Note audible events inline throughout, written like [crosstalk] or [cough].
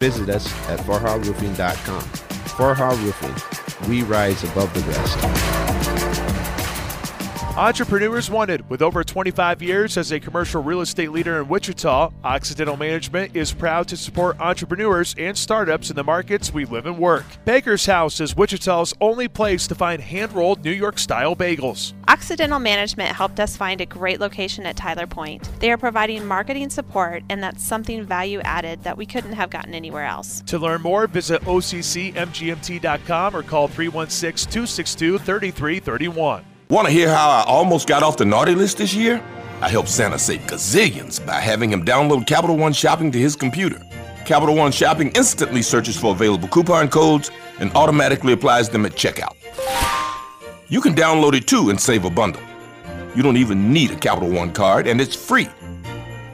Visit us at farharoofing.com. Farha Roofing, we rise above the rest. Entrepreneurs Wanted. With over 25 years as a commercial real estate leader in Wichita, Occidental Management is proud to support entrepreneurs and startups in the markets we live and work. Baker's House is Wichita's only place to find hand rolled New York style bagels. Occidental Management helped us find a great location at Tyler Point. They are providing marketing support, and that's something value added that we couldn't have gotten anywhere else. To learn more, visit OCCMGMT.com or call 316 262 3331. Want to hear how I almost got off the naughty list this year? I helped Santa save gazillions by having him download Capital One Shopping to his computer. Capital One Shopping instantly searches for available coupon codes and automatically applies them at checkout. You can download it too and save a bundle. You don't even need a Capital One card, and it's free.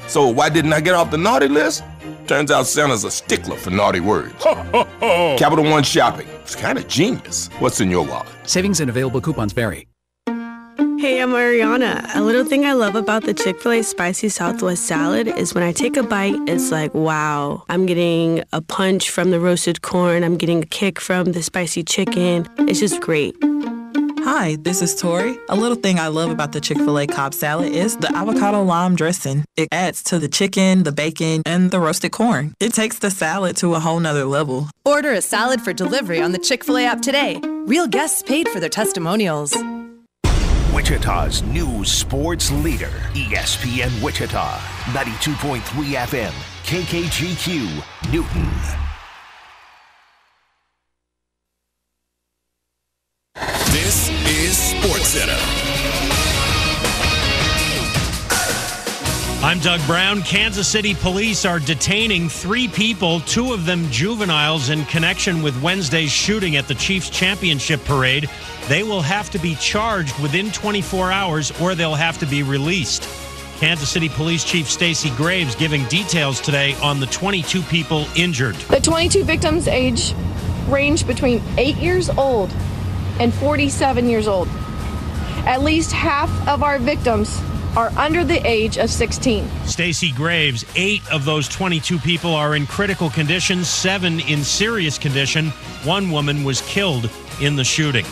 So why didn't I get off the naughty list? Turns out Santa's a stickler for naughty words. [laughs] Capital One Shopping. It's kind of genius. What's in your wallet? Savings and available coupons vary. Hey, I'm Ariana. A little thing I love about the Chick fil A spicy Southwest salad is when I take a bite, it's like, wow, I'm getting a punch from the roasted corn, I'm getting a kick from the spicy chicken. It's just great. Hi, this is Tori. A little thing I love about the Chick fil A Cobb salad is the avocado lime dressing. It adds to the chicken, the bacon, and the roasted corn. It takes the salad to a whole nother level. Order a salad for delivery on the Chick fil A app today. Real guests paid for their testimonials. Wichita's news sports leader, ESPN Wichita, 92.3 FM, KKGQ, Newton. This is Sports Center. I'm Doug Brown. Kansas City police are detaining three people, two of them juveniles, in connection with Wednesday's shooting at the Chiefs Championship Parade. They will have to be charged within 24 hours or they'll have to be released. Kansas City Police Chief Stacy Graves giving details today on the 22 people injured. The 22 victims age range between 8 years old and 47 years old. At least half of our victims are under the age of 16. Stacy Graves, eight of those 22 people are in critical condition, seven in serious condition. One woman was killed in the shooting.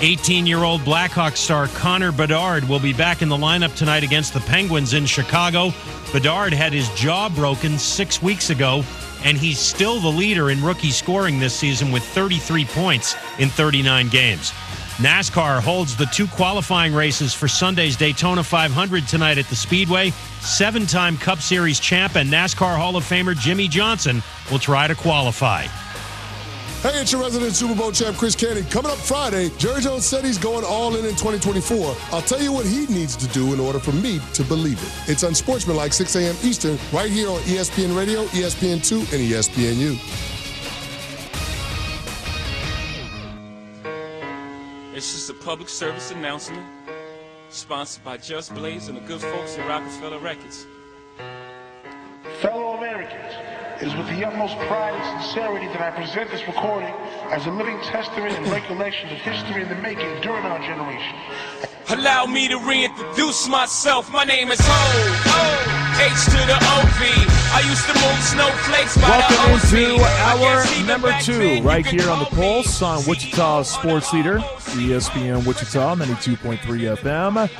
18 year old Blackhawk star Connor Bedard will be back in the lineup tonight against the Penguins in Chicago. Bedard had his jaw broken six weeks ago, and he's still the leader in rookie scoring this season with 33 points in 39 games. NASCAR holds the two qualifying races for Sunday's Daytona 500 tonight at the Speedway. Seven time Cup Series champ and NASCAR Hall of Famer Jimmie Johnson will try to qualify. Hey, it's your resident Super Bowl champ, Chris Canty. Coming up Friday, Jerry Jones said he's going all in in 2024. I'll tell you what he needs to do in order for me to believe it. It's unsportsmanlike 6 a.m. Eastern, right here on ESPN Radio, ESPN2, and ESPNU. It's just a public service announcement sponsored by Just Blaze and the good folks at Rockefeller Records. Fellow Americans, it is with the utmost pride and sincerity that I present this recording as a living testament and recollection of history in the making during our generation. Allow me to reintroduce myself. My name is Hov, H to the O-V. I used to move snowflakes by Welcome the into I guess our number two, then, right here on the call Pulse on Wichita sports leader, ESPN Wichita, 92.3 FM.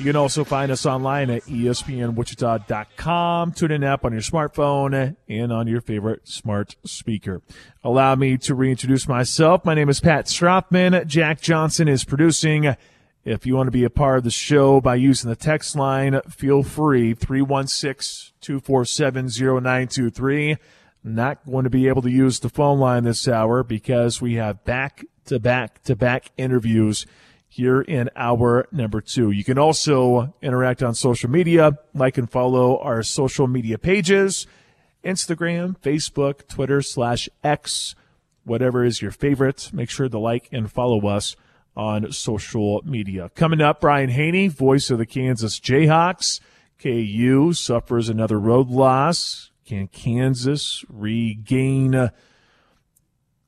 You can also find us online at espnwichita.com. Tune in app on your smartphone and on your favorite smart speaker. Allow me to reintroduce myself. My name is Pat Strothman. Jack Johnson is producing. If you want to be a part of the show by using the text line, feel free 316-247-0923. Not going to be able to use the phone line this hour because we have back to back to back interviews here in hour number two. You can also interact on social media, like and follow our social media pages, Instagram, Facebook, Twitter slash X, whatever is your favorite. Make sure to like and follow us on social media. Coming up, Brian Hanni, voice of the Kansas Jayhawks. KU suffers another road loss. Can Kansas regain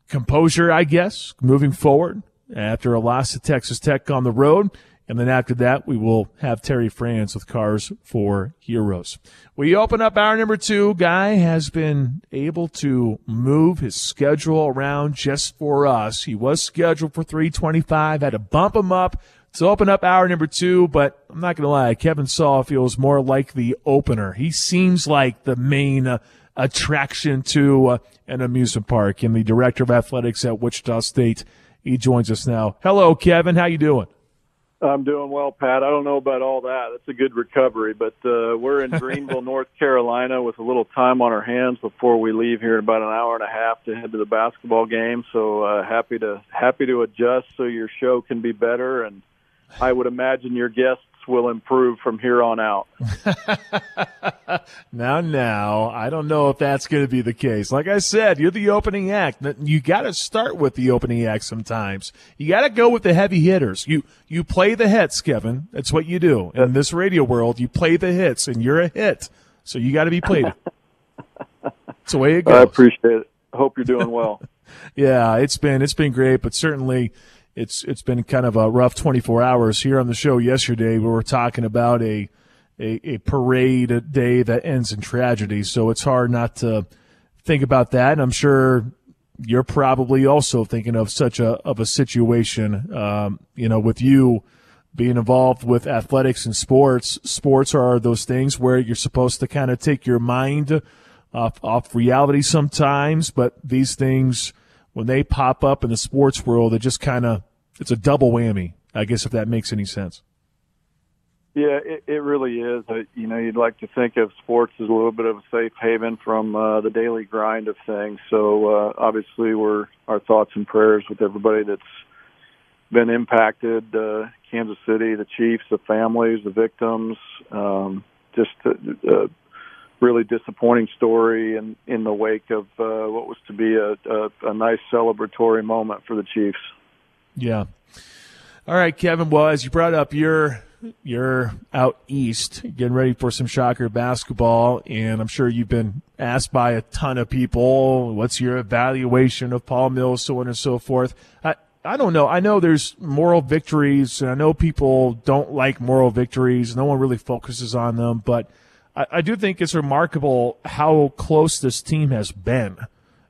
composure, I guess, moving forward after a loss to Texas Tech on the road? And then after that, we will have Terry Franz with Cars for Heroes. We open up hour number two. Guy has been able to move his schedule around just for us. He was scheduled for 325, had to bump him up to open up hour number two, but I'm not going to lie. Kevin Saal feels more like the opener. He seems like the main uh, attraction to uh, an amusement park and the director of athletics at Wichita State. He joins us now. Hello, Kevin. How you doing? I'm doing well, Pat. I don't know about all that. That's a good recovery, but uh, we're in [laughs] Greenville, North Carolina, with a little time on our hands before we leave here in about an hour and a half to head to the basketball game. So uh, happy to happy to adjust so your show can be better, and I would imagine your guests will improve from here on out. [laughs] [laughs] now, now, I don't know if that's going to be the case. Like I said, you're the opening act. You got to start with the opening act sometimes. You got to go with the heavy hitters. You you play the hits, Kevin. That's what you do in this radio world. You play the hits, and you're a hit, so you got to be played. [laughs] That's the way it goes. I appreciate it. Hope you're doing well. [laughs] yeah, it's been it's been great, but certainly it's it's been kind of a rough 24 hours here on the show yesterday. We were talking about a a, a parade day that ends in tragedy, so it's hard not to think about that. And I'm sure you're probably also thinking of such a of a situation. Um, you know, with you being involved with athletics and sports, sports are those things where you're supposed to kind of take your mind off off reality sometimes, but these things when they pop up in the sports world, it just kind of it's a double whammy. I guess if that makes any sense. Yeah, it, it really is. Uh, you know, you'd like to think of sports as a little bit of a safe haven from uh, the daily grind of things. So uh, obviously, we're our thoughts and prayers with everybody that's been impacted. Uh, Kansas City, the Chiefs, the families, the victims. Um, just a really disappointing story in in the wake of uh, what was to be a, a, a nice celebratory moment for the Chiefs. Yeah. All right, Kevin. Well, as you brought up, you're you're out east getting ready for some shocker basketball, and I'm sure you've been asked by a ton of people, "What's your evaluation of Paul Mills?" So on and so forth. I, I don't know. I know there's moral victories, and I know people don't like moral victories. No one really focuses on them, but I, I do think it's remarkable how close this team has been,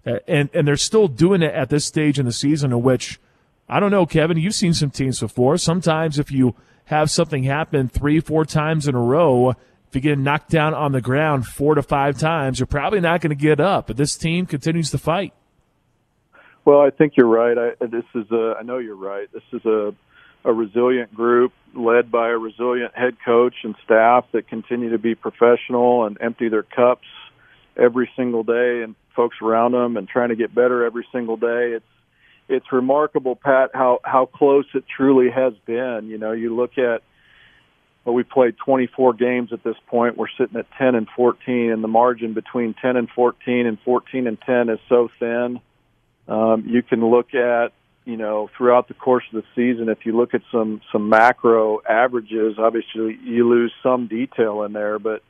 uh, and and they're still doing it at this stage in the season, in which I don't know, Kevin. You've seen some teams before. Sometimes if you have something happen three, four times in a row, if you get knocked down on the ground four to five times, you're probably not going to get up. But this team continues to fight. Well, I think you're right. I, this is a. I know you're right. This is a a resilient group led by a resilient head coach and staff that continue to be professional and empty their cups every single day and folks around them and trying to get better every single day. It's it's remarkable, Pat, how how close it truly has been. You know, you look at well, we played 24 games at this point. We're sitting at 10 and 14, and the margin between 10 and 14 and 14 and 10 is so thin. Um, you can look at you know, throughout the course of the season, if you look at some some macro averages, obviously you lose some detail in there, but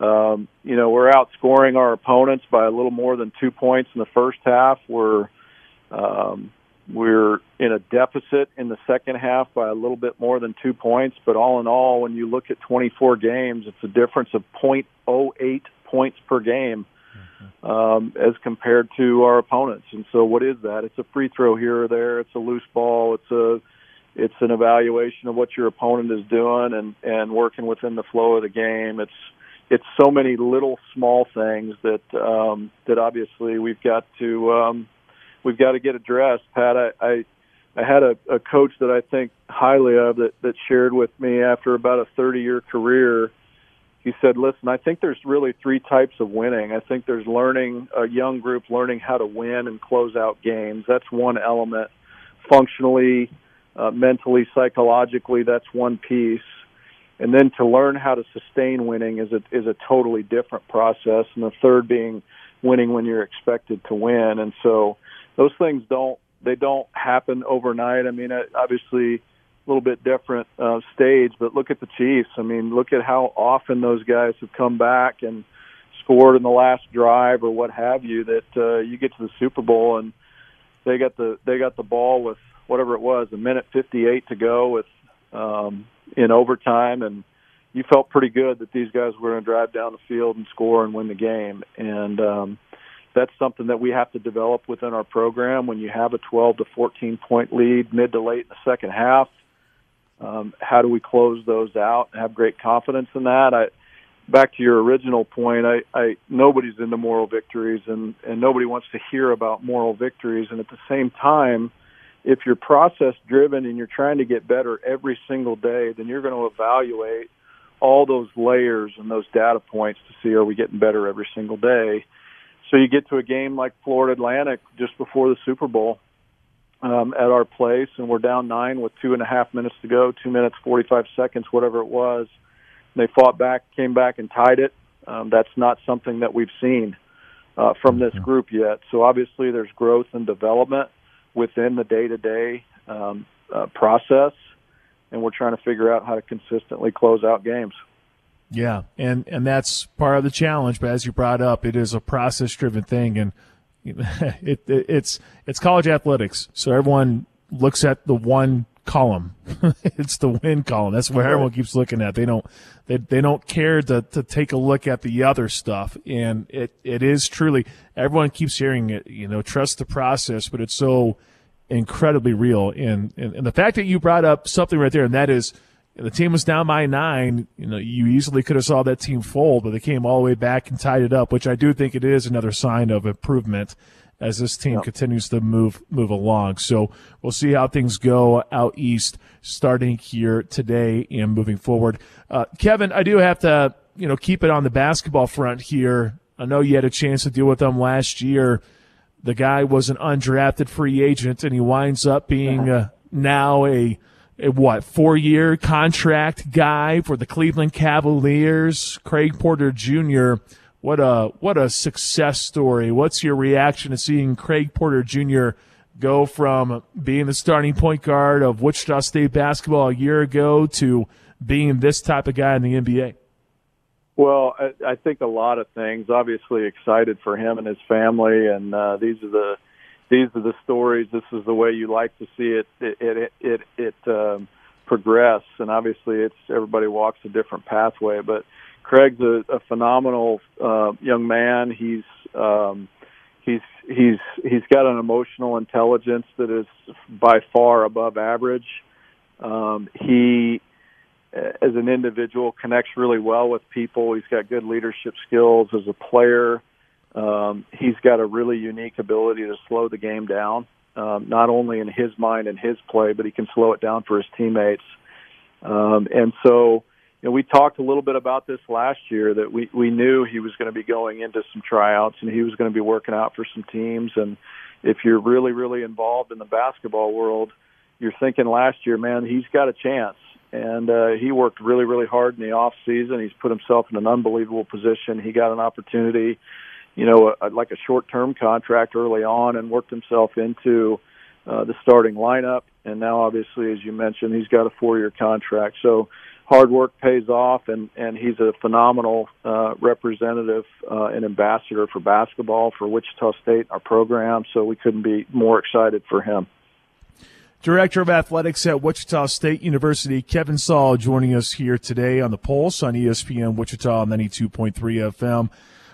um, you know, we're outscoring our opponents by a little more than two points in the first half. We're um, we're in a deficit in the second half by a little bit more than two points, but all in all, when you look at 24 games, it's a difference of 0.08 points per game um, as compared to our opponents. And so, what is that? It's a free throw here or there. It's a loose ball. It's a it's an evaluation of what your opponent is doing and and working within the flow of the game. It's it's so many little small things that um, that obviously we've got to um, we've got to get addressed. Pat, I, I I had a, a coach that I think highly of that that shared with me after about a 30 year career he said, "Listen, I think there's really three types of winning. I think there's learning a young group learning how to win and close out games. That's one element. Functionally, uh, mentally, psychologically, that's one piece. And then to learn how to sustain winning is a is a totally different process. And the third being winning when you're expected to win. And so those things don't they don't happen overnight. I mean, obviously." A little bit different uh, stage. But look at the Chiefs. I mean, look at how often those guys have come back and scored in the last drive or what have you. That uh, you get to the Super Bowl and they got the they got the ball with whatever it was, a minute 58 to go with um, in overtime, and you felt pretty good that these guys were going to drive down the field and score and win the game. And um, that's something that we have to develop within our program. When you have a 12 to 14 point lead mid to late in the second half, um, how do we close those out and have great confidence in that? I, back to your original point, I, I nobody's into moral victories, and and nobody wants to hear about moral victories. And at the same time, if you're process driven and you're trying to get better every single day, then you're going to evaluate all those layers and those data points to see are we getting better every single day. So you get to a game like Florida Atlantic just before the Super Bowl um, at our place, and we're down nine with two and a half minutes to go, two minutes forty five seconds, whatever it was. They fought back, came back, and tied it. Um, that's not something that we've seen uh, from this group yet. So obviously, there's growth and development within the day to day process, and we're trying to figure out how to consistently close out games. Yeah, and and that's part of the challenge. But as you brought up, it is a process driven thing, and [laughs] it, it, it's it's college athletics. So everyone looks at the one column. [laughs] it's the win column. That's where everyone keeps looking at. They don't they they don't care to to take a look at the other stuff. And it it is truly everyone keeps hearing it. You know, trust the process, but it's so incredibly real. And and, and the fact that you brought up something right there, and that is the team was down by nine. You know, you easily could have saw that team fold, but they came all the way back and tied it up, which I do think it is another sign of improvement as this team continues to move move along. So we'll see how things go out east, starting here today and moving forward. Uh, Kevin, I do have to you know keep it on the basketball front here. I know you had a chance to deal with them last year. The guy was an undrafted free agent, and he winds up being uh, now a a what four year contract guy for the Cleveland Cavaliers. Craig Porter Jr. What a what a success story. What's your reaction to seeing Craig Porter Jr. go from being the starting point guard of Wichita State basketball a year ago to being this type of guy in the NBA? Well, I, I think a lot of things. Obviously, excited for him and his family, and uh, these are the these are the stories. This is the way you like to see it it it it, it um, progress. And obviously, it's everybody walks a different pathway. But Craig's a, a phenomenal uh, young man. He's um, he's he's he's got an emotional intelligence that is by far above average. Um, he, as an individual, connects really well with people. He's got good leadership skills as a player. Um, he's got a really unique ability to slow the game down, um, not only in his mind and his play, but he can slow it down for his teammates. Um, and so, you know, we talked a little bit about this last year that we we knew he was going to be going into some tryouts and he was going to be working out for some teams. And if you're really really involved in the basketball world, you're thinking last year, man, he's got a chance. And uh, he worked really really hard in the off season. He's put himself in an unbelievable position. He got an opportunity you know, a, like a short-term contract early on and worked himself into uh, the starting lineup. And now, obviously, as you mentioned, he's got a four-year contract. So hard work pays off, and and he's a phenomenal uh, representative uh, and ambassador for basketball for Wichita State, our program. So we couldn't be more excited for him. Director of Athletics at Wichita State University, Kevin Saal, joining us here today on the Pulse on ESPN Wichita 92.3 FM.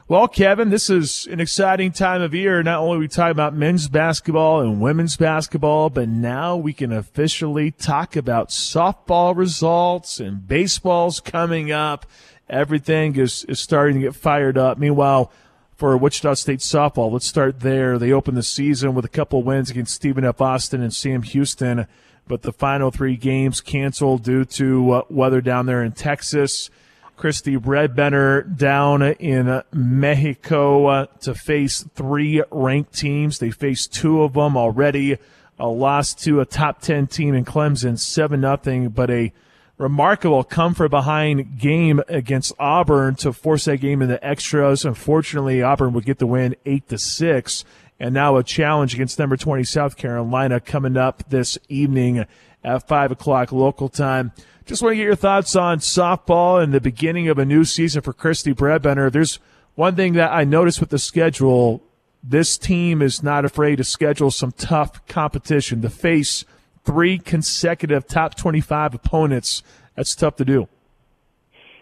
Well, Kevin, this is an exciting time of year. Not only we talk about men's basketball and women's basketball, but now we can officially talk about softball results and baseball's coming up. Everything is, is starting to get fired up. Meanwhile, for Wichita State softball, let's start there. They opened the season with a couple wins against Stephen F. Austin and Sam Houston, but the final three games canceled due to uh, weather down there in Texas. Kristi Bredbenner down in Mexico uh, to face three ranked teams. They faced two of them already. A loss to a top 10 team in Clemson, 7 nothing, but a remarkable come from behind game against Auburn to force that game into extras. Unfortunately, Auburn would get the win 8 to 6. And now a challenge against number 20 South Carolina coming up this evening at 5 o'clock local time. Just want to get your thoughts on softball and the beginning of a new season for Kristi Bredbenner. There's one thing that I noticed with the schedule. This team is not afraid to schedule some tough competition to face three consecutive top 25 opponents. That's tough to do.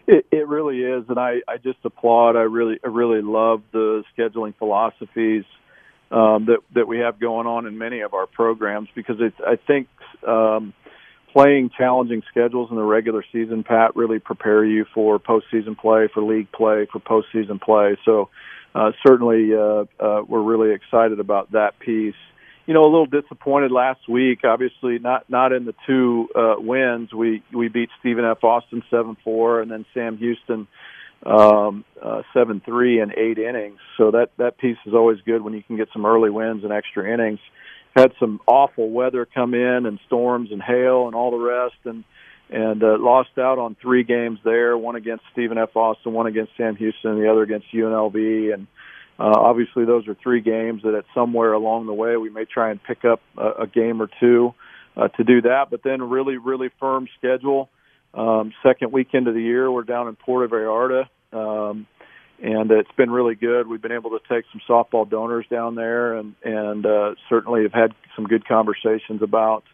It, it really is, and I, I just applaud. I really, I really love the scheduling philosophies um, that that we have going on in many of our programs because it's. I think um, playing challenging schedules in the regular season, Pat, really prepare you for postseason play, for league play, for postseason play. So uh, certainly, uh, uh, we're really excited about that piece you know, a little disappointed last week. Obviously, not not in the two uh, wins. We we beat Stephen F. Austin seven four, and then Sam Houston um, uh, seven three in eight innings. So that that piece is always good when you can get some early wins and extra innings. Had some awful weather come in and storms and hail and all the rest, and and uh, lost out on three games there. One against Stephen F. Austin, one against Sam Houston, the other against UNLV, and uh, obviously, those are three games that at somewhere along the way we may try and pick up a, a game or two uh, to do that. But then, really, really firm schedule. Um, second weekend of the year, we're down in Puerto Vallarta, um, and it's been really good. We've been able to take some softball donors down there, and and uh, certainly have had some good conversations about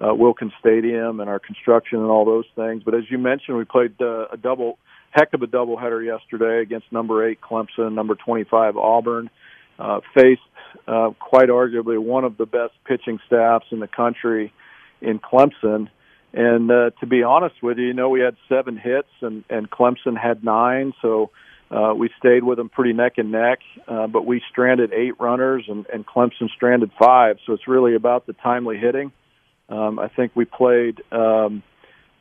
uh, Wilkins Stadium and our construction and all those things. But as you mentioned, we played uh, a double heck of a doubleheader yesterday against number eight Clemson, number 25 Auburn. Uh, faced uh, quite arguably one of the best pitching staffs in the country in Clemson. And uh, to be honest with you, you know, we had seven hits and, and Clemson had nine. So uh, we stayed with them pretty neck and neck. Uh, but we stranded eight runners and, and Clemson stranded five. So it's really about the timely hitting. Um, I think we played um,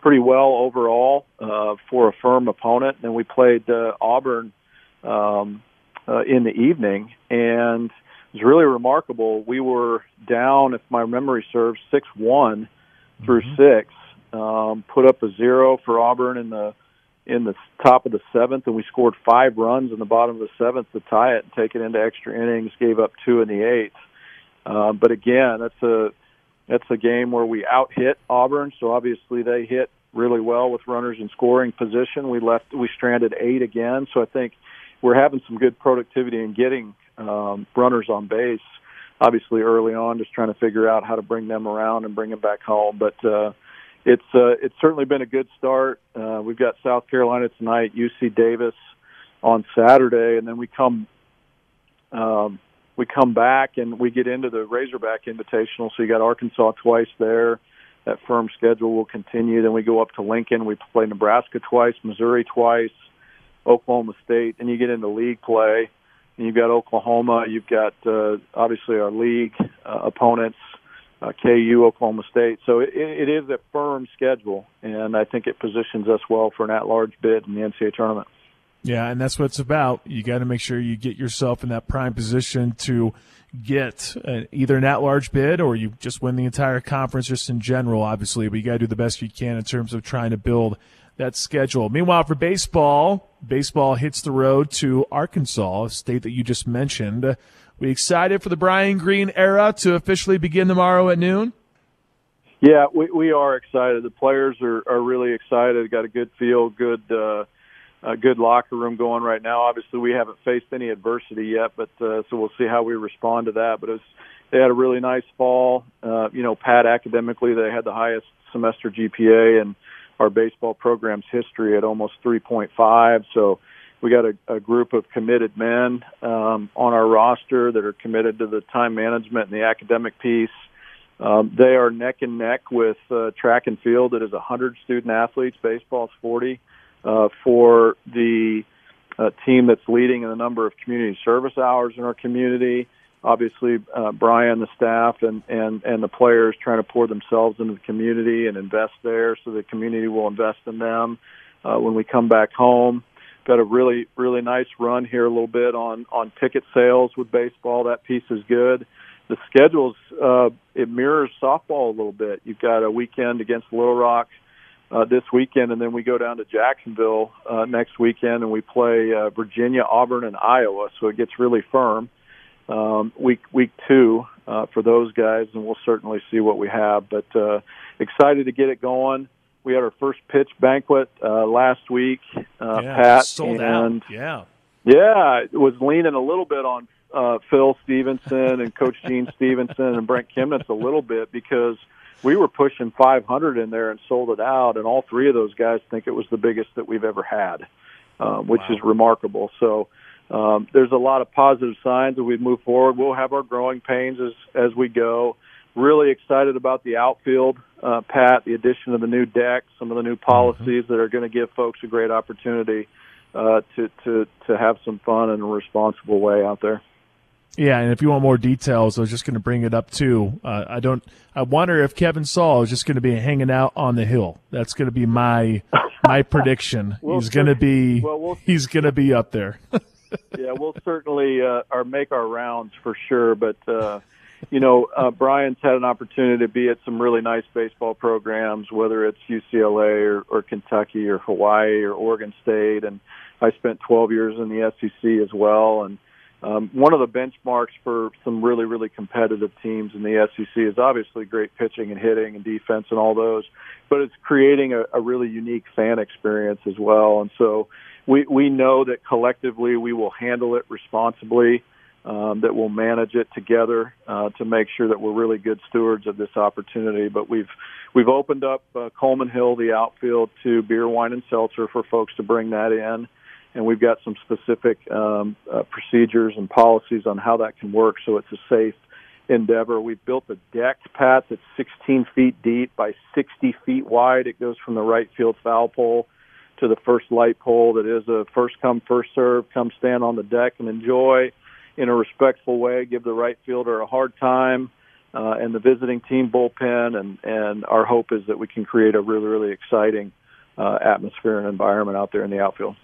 pretty well overall uh, for a firm opponent. And we played uh, Auburn um, uh, in the evening, and it was really remarkable. We were down, if my memory serves, six one through mm-hmm. six. Um, put up a zero for Auburn in the in the top of the seventh, and we scored five runs in the bottom of the seventh to tie it and take it into extra innings. Gave up two in the eighth. Uh, but again, that's a that's a game where we out hit Auburn, so obviously they hit really well with runners in scoring position. We left we stranded eight again, so I think we're having some good productivity in getting um, runners on base. Obviously, early on, just trying to figure out how to bring them around and bring them back home. But uh, it's uh, it's certainly been a good start. Uh, we've got South Carolina tonight, UC Davis on Saturday, and then we come um, we come back and we get into the Razorback Invitational. So you got Arkansas twice there. That firm schedule will continue. Then we go up to Lincoln. We play Nebraska twice, Missouri twice, Oklahoma State, and you get into league play. And you've got Oklahoma. You've got uh, obviously our league uh, opponents, KU, Oklahoma State. So it, it is a firm schedule, and I think it positions us well for an at-large bid in the NCAA tournament. Yeah, and that's what it's about. You got to make sure you get yourself in that prime position to get uh, either an at-large bid or you just win the entire conference just in general, obviously. But you got to do the best you can in terms of trying to build that schedule. Meanwhile, for baseball, baseball hits the road to Arkansas, a state that you just mentioned. We excited for the Brian Green era to officially begin tomorrow at noon? Yeah, we, we are excited. The players are, are really excited. Got a good feel, good uh, – a good locker room going right now. Obviously, we haven't faced any adversity yet, but uh, so we'll see how we respond to that. But it was, they had a really nice fall. Uh, you know, Pat academically, they had the highest semester GPA in our baseball program's history at almost 3.5. So we got a, a group of committed men um, on our roster that are committed to the time management and the academic piece. Um, they are neck and neck with uh, track and field that is 100 student athletes. Baseball is 40 uh, for the uh, team that's leading in the number of community service hours in our community. Obviously, uh, Brian, the staff, and, and, and the players trying to pour themselves into the community and invest there so the community will invest in them uh, when we come back home. Got a really, really nice run here a little bit on, on ticket sales with baseball. That piece is good. The schedules, uh, it mirrors softball a little bit. You've got a weekend against Little Rock uh, this weekend, and then we go down to Jacksonville uh, next weekend, and we play uh, Virginia, Auburn, and Iowa. So it gets really firm um, week week two uh, for those guys, and we'll certainly see what we have. But uh, excited to get it going. We had our first pitch banquet uh, last week, uh, yeah, Pat, sold and out. Yeah, yeah, it was leaning a little bit on uh, Phil Stephenson and Coach [laughs] Gene Stephenson and Brent Kemnitz a little bit because we were pushing 500 in there and sold it out, and all three of those guys think it was the biggest that we've ever had, um, which wow. is remarkable. So um, there's a lot of positive signs as we move forward. We'll have our growing pains as as we go. Really excited about the outfield, uh, Pat. The addition of the new deck, some of the new policies that are going to give folks a great opportunity uh, to to to have some fun in a responsible way out there. Yeah, and if you want more details, I was just going to bring it up too. Uh, I don't. I wonder if Kevin Saal is just going to be hanging out on the hill. That's going to be my my [laughs] prediction. we'll he's going to be well, we'll, he's going to be up there. [laughs] yeah, we'll certainly uh, or make our rounds for sure. But uh, you know, uh, Brian's had an opportunity to be at some really nice baseball programs, whether it's UCLA or, or Kentucky or Hawaii or Oregon State, and I spent 12 years in the SEC as well, and um, one of the benchmarks for some really, really competitive teams in the SEC is obviously great pitching and hitting and defense and all those, but it's creating a, a really unique fan experience as well. And so we, we know that collectively we will handle it responsibly, um, that we'll manage it together uh, to make sure that we're really good stewards of this opportunity. But we've we've opened up uh, Coleman Hill, the outfield, to beer, wine, and seltzer for folks to bring that in and we've got some specific um, uh, procedures and policies on how that can work so it's a safe endeavor. We've built a deck, Pat, that's 16 feet deep by 60 feet wide. It goes from the right field foul pole to the first light pole that is a first come, first serve. Come stand on the deck and enjoy in a respectful way. Give the right fielder a hard time. Uh, and the visiting team bullpen, and and our hope is that we can create a really really exciting uh, atmosphere and environment out there in the outfield.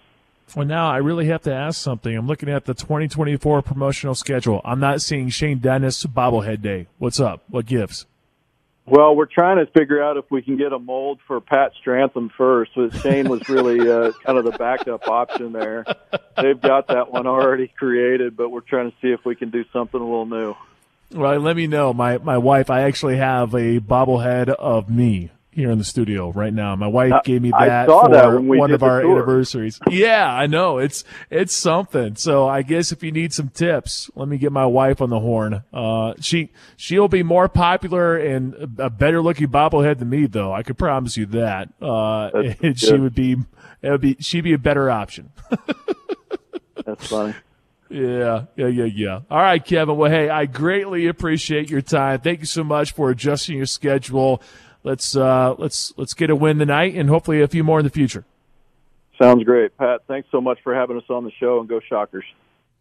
Well, now I really have to ask something. I'm looking at the 2024 promotional schedule. I'm not seeing Shane Dennis bobblehead day. What's up? What gives? Well, we're trying to figure out if we can get a mold for Pat Strothman first. So Shane was really uh, kind of the backup option there. They've got that one already created, but we're trying to see if we can do something a little new. Well, let me know. My my wife, I actually have a bobblehead of me here in the studio right now. My wife uh, gave me that for that one of our tour. anniversaries. Yeah, I know. It's it's something. So I guess if you need some tips, let me get my wife on the horn. Uh, she she'll be more popular and a better looking bobblehead than me, though. I could promise you that. Uh, and she would be it would be she'd be a better option. That's funny. Yeah, yeah, yeah, yeah. All right, Kevin. Well, hey, I greatly appreciate your time. Thank you so much for adjusting your schedule let's uh, let's let's get a win tonight and hopefully a few more in the future. Sounds great, Pat. Thanks so much for having us on the show and go Shockers.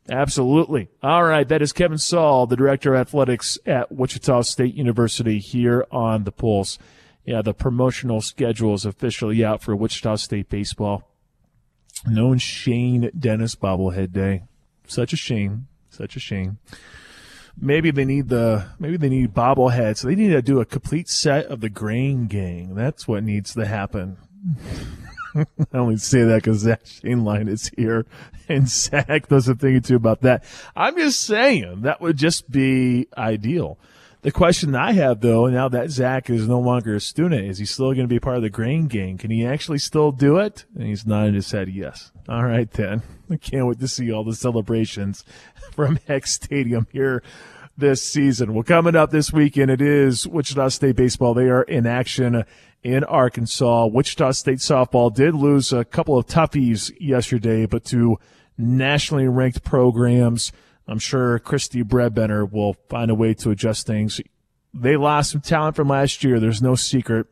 Absolutely. All right, that is Kevin Saal, the director of athletics at Wichita State University, here on the Pulse. Yeah, the promotional schedule is officially out for Wichita State baseball. Known Shane Dennis bobblehead day. Such a shame. Such a shame maybe they need the maybe they need bobbleheads. They need to do a complete set of the Grain Gang. That's what needs to happen. [laughs] I only say that because Zach Line is here, [laughs] and Zach does a thing or two about that. I'm just saying that would just be ideal. The question I have though, now that Zach is no longer a student, is he still going to be part of the Grain Gang? Can he actually still do it? And he's nodding his head yes. All right then. [laughs] I can't wait to see all the celebrations from [laughs] Eck Stadium here this season. Well, coming up this weekend, it is Wichita State baseball. They are in action in Arkansas. Wichita State softball did lose a couple of toughies yesterday, but to nationally ranked programs. I'm sure Kristi Bredbenner will find a way to adjust things. They lost some talent from last year. There's no secret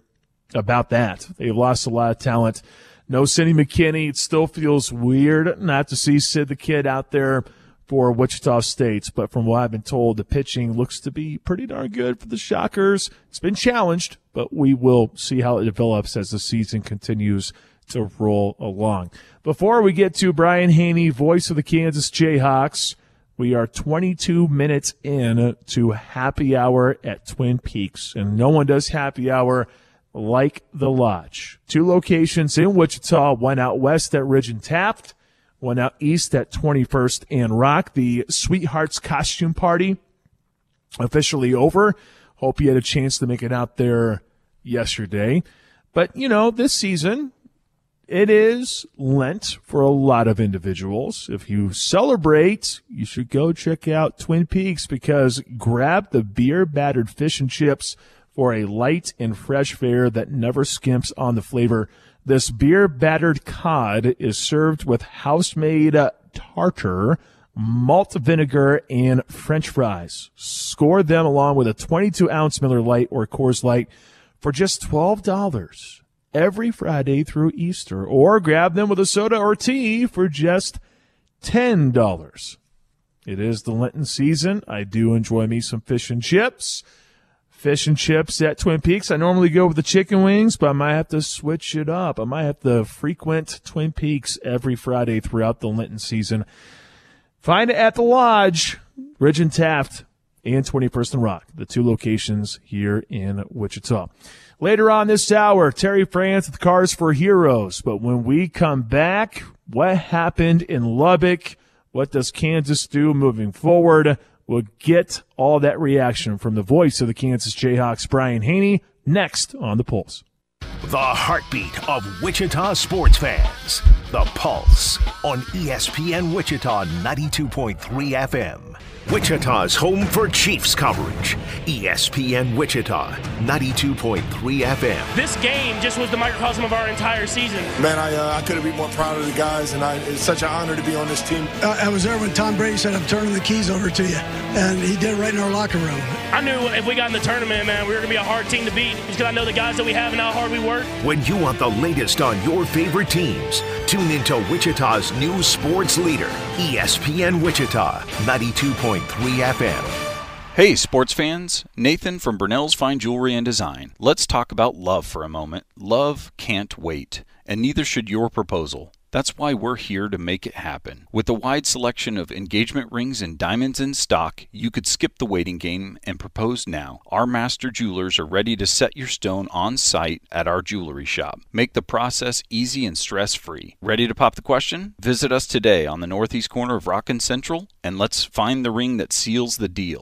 about that. They've lost a lot of talent. No Sydney McKinney. It still feels weird not to see Sid the Kid out there for Wichita State, but from what I've been told, the pitching looks to be pretty darn good for the Shockers. It's been challenged, but we will see how it develops as the season continues to roll along. Before we get to Brian Hanni, voice of the Kansas Jayhawks, we are 22 minutes in to happy hour at Twin Peaks, and no one does happy hour like the Lodge. Two locations in Wichita, one out west at Ridge and Taft, one out east at 21st and Rock. The Sweethearts costume party officially over. Hope you had a chance to make it out there yesterday. But, you know, this season, it is Lent for a lot of individuals. If you celebrate, you should go check out Twin Peaks because grab the beer battered fish and chips for a light and fresh fare that never skimps on the flavor. This beer battered cod is served with house made uh, tartar, malt vinegar, and french fries. Score them along with a 22 ounce Miller Lite or Coors Light for just $12 every Friday through Easter, or grab them with a soda or tea for just $10. It is the Lenten season. I do enjoy me some fish and chips. Fish and chips at Twin Peaks. I normally go with the chicken wings, but I might have to switch it up. I might have to frequent Twin Peaks every Friday throughout the Lenten season. Find it at the Lodge, Ridge and Taft, and 21st and Rock, the two locations here in Wichita. Later on this hour, Terry Franz with Cars for Heroes. But when we come back, what happened in Lubbock? What does Kansas do moving forward? We'll get all that reaction from the voice of the Kansas Jayhawks, Brian Hanni, next on The Pulse. The heartbeat of Wichita sports fans. The Pulse on ESPN Wichita 92.3 FM. Wichita's home for Chiefs coverage. ESPN Wichita 92.3 FM. This game just was the microcosm of our entire season. Man, I, uh, I couldn't be more proud of the guys, and I, it's such an honor to be on this team. Uh, I was there when Tom Brady said, I'm turning the keys over to you, and he did it right in our locker room. I knew if we got in the tournament, man, we were going to be a hard team to beat because I know the guys that we have and how hard we work. When you want the latest on your favorite teams, tune into Wichita's new sports leader, ESPN Wichita 92.3 FM. Hey, sports fans. Nathan from Brunell's Fine Jewelry and Design. Let's talk about love for a moment. Love can't wait, and neither should your proposal. That's why we're here to make it happen. With a wide selection of engagement rings and diamonds in stock, you could skip the waiting game and propose now. Our master jewelers are ready to set your stone on site at our jewelry shop. Make the process easy and stress free. Ready to pop the question? Visit us today on the northeast corner of Rock and Central and let's find the ring that seals the deal.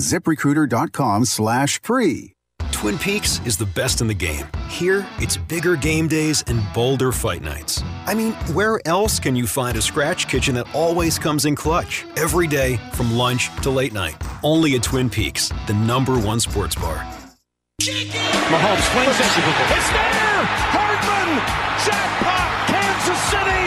ziprecruiter.com slash free. Twin Peaks is the best in the game. Here, it's bigger game days and bolder fight nights. I mean, where else can you find a scratch kitchen that always comes in clutch? Every day, from lunch to late night. Only at Twin Peaks, the number one sports bar. Mahomes flings it. It's there! Hardman! Jackpot! Kansas City!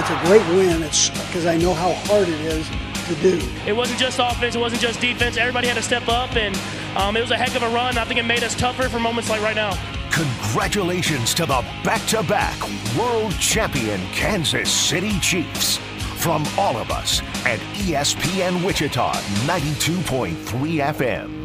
It's a great win. It's because I know how hard it is to do. It wasn't just offense, it wasn't just defense. Everybody had to step up, and um, it was a heck of a run. I think it made us tougher for moments like right now. Congratulations to the back to back world champion Kansas City Chiefs. From all of us at ESPN Wichita 92.3 FM.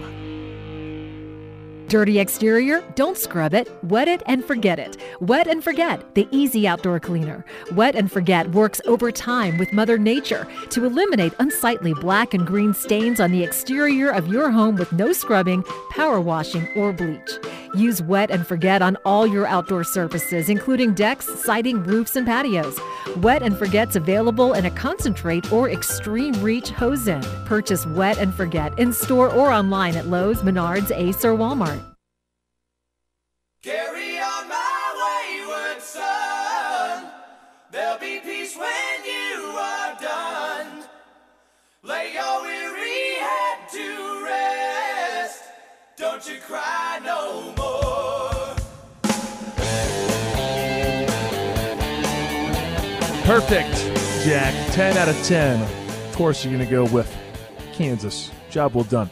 Dirty exterior? Don't scrub it. Wet it and forget it. Wet and Forget, the easy outdoor cleaner. Wet and Forget works over time with Mother Nature to eliminate unsightly black and green stains on the exterior of your home with no scrubbing, power washing, or bleach. Use Wet and Forget on all your outdoor surfaces, including decks, siding, roofs, and patios. Wet and Forget's available in a concentrate or extreme reach hose end. Purchase Wet and Forget in store or online at Lowe's, Menards, Ace, or Walmart. Carry on my wayward son. There'll be peace when you are done. Lay your weary head to rest. Don't you cry no more. Perfect, Jack. 10 out of 10. Of course, you're going to go with Kansas. Job well done.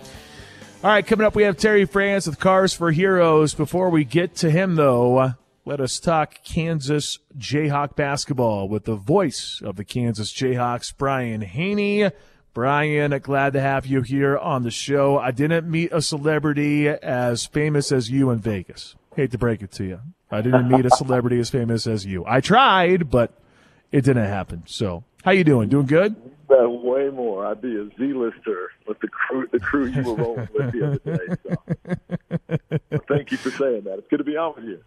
All right, coming up, we have Terry Franz with Cars for Heroes. Before we get to him, though, let us talk Kansas Jayhawk basketball with the voice of the Kansas Jayhawks, Brian Hanni. Brian, glad to have you here on the show. I didn't meet a celebrity as famous as you in Vegas. Hate to break it to you. I didn't meet a celebrity as famous as you. I tried, but it didn't happen. So, how you doing? Doing good? Uh, way more. I'd be a Z-lister with the crew, the crew you were rolling with the other day. So. Thank you for saying that. It's good to be on with you.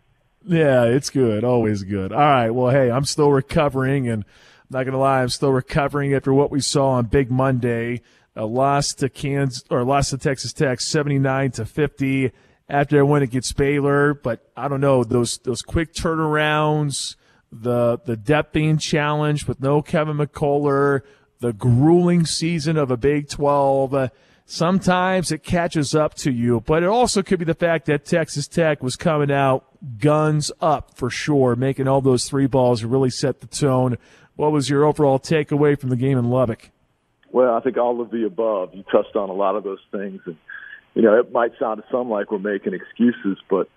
Yeah, it's good. Always good. All right. Well, hey, I'm still recovering, and I'm not gonna lie, I'm still recovering after what we saw on Big Monday. A loss to Kansas or loss to Texas Tech, 79 to 50. After I went against Baylor, but I don't know those those quick turnarounds, the the depth being challenged with no Kevin McCullar, the grueling season of a Big 12. Uh, sometimes it catches up to you, but it also could be the fact that Texas Tech was coming out guns up for sure, making all those three balls really set the tone. What was your overall takeaway from the game in Lubbock? Well, I think all of the above. You touched on a lot of those things, and you know it might sound to some like we're making excuses, but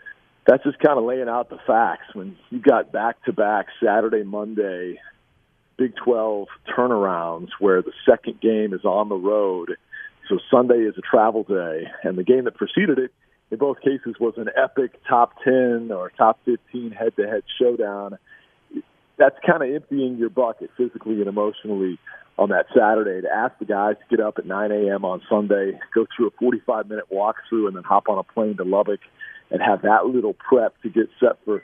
that's just kind of laying out the facts. When you got back-to-back Saturday, Monday, Big 12 turnarounds, where the second game is on the road, so Sunday is a travel day, and the game that preceded it in both cases was an epic top 10 or top 15 head to head showdown. That's kind of emptying your bucket physically and emotionally on that Saturday to ask the guys to get up at 9 a.m. on Sunday, go through a 45 minute walkthrough, and then hop on a plane to Lubbock and have that little prep to get set for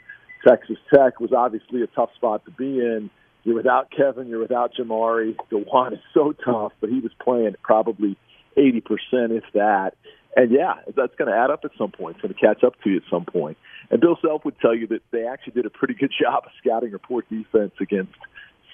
Texas Tech was obviously a tough spot to be in. You're without Kevin, you're without Jamari. Dajuan is so tough, but he was playing probably 80%, if that. And yeah, that's going to add up at some point. It's going to catch up to you at some point. And Bill Self would tell you that they actually did a pretty good [laughs] job of scouting report defense against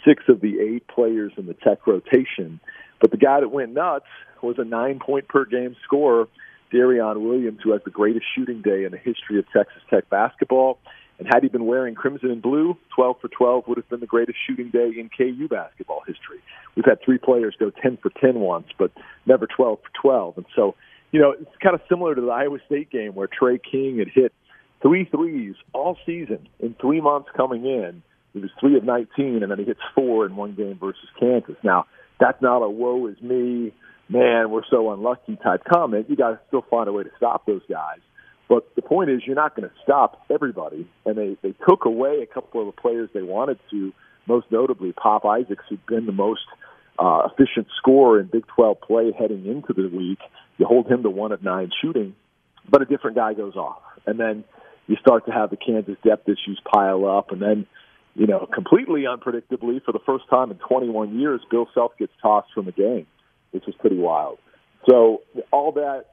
six of the eight players in the Tech rotation. But the guy that went nuts was a nine point per game scorer, Darrion Williams, who has the greatest shooting day in the history of Texas Tech basketball. And had he been wearing crimson and blue, 12 for 12 would have been the greatest shooting day in KU basketball history. We've had three players go 10 for 10 once, but never 12 for 12. And so you know, it's kind of similar to the Iowa State game where Tre King had hit three threes all season in three months coming in. He was three of 19, and then he hits four in one game versus Kansas. Now, that's not a woe is me, man, we're so unlucky type comment. You got to still find a way to stop those guys. But the point is, you're not going to stop everybody. And they, they took away a couple of the players they wanted to, most notably Pop Isaacs, who'd been the most uh, efficient scorer in Big 12 play heading into the week. You hold him to one of nine shooting, but a different guy goes off. And then you start to have the Kansas depth issues pile up. And then, you know, completely unpredictably, for the first time in 21 years, Bill Self gets tossed from the game, which is pretty wild. So all that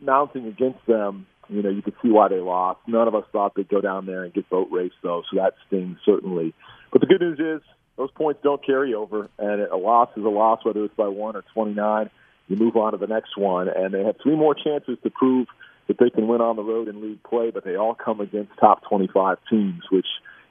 mounting against them, you know, you could see why they lost. None of us thought they'd go down there and get boat race, though, so that stings certainly. But the good news is those points don't carry over, and a loss is a loss, whether it's by one or 29 you move on to the next one, and they have three more chances to prove that they can win on the road in league play, but they all come against top 25 teams, which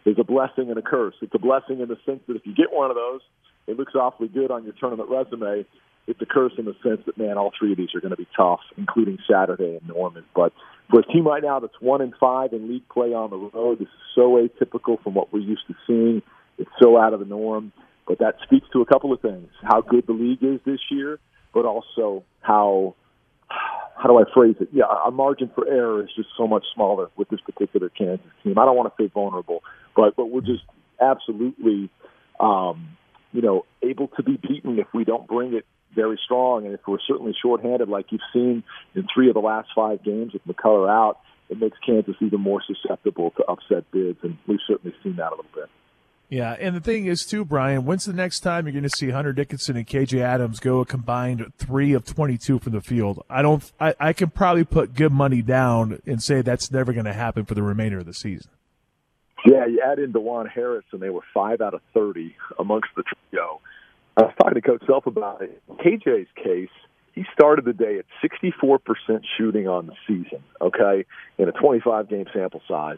is a blessing and a curse. It's a blessing in the sense that if you get one of those, it looks awfully good on your tournament resume. It's a curse in the sense that, man, all three of these are going to be tough, including Saturday and Norman. But for a team right now that's one and five in league play on the road, this is so atypical from what we're used to seeing. It's so out of the norm. But that speaks to a couple of things: how good the league is this year, but also how how do I phrase it? Yeah, our margin for error is just so much smaller with this particular Kansas team. I don't want to say vulnerable, but but we're just absolutely, um, you know, able to be beaten if we don't bring it very strong, and if we're certainly shorthanded, like you've seen in three of the last five games with McCullar out, it makes Kansas even more susceptible to upset bids, and we've certainly seen that a little bit. Yeah, and the thing is too, Brian. When's the next time you're going to see Hunter Dickinson and KJ Adams go a combined three of 22 from the field? I don't. I, I can probably put good money down and say that's never going to happen for the remainder of the season. Yeah, you add in Dajuan Harris, and they were five out of 30 amongst the trio. I was talking to Coach Self about it. KJ's case, he started the day at 64% shooting on the season. Okay, in a 25 game sample size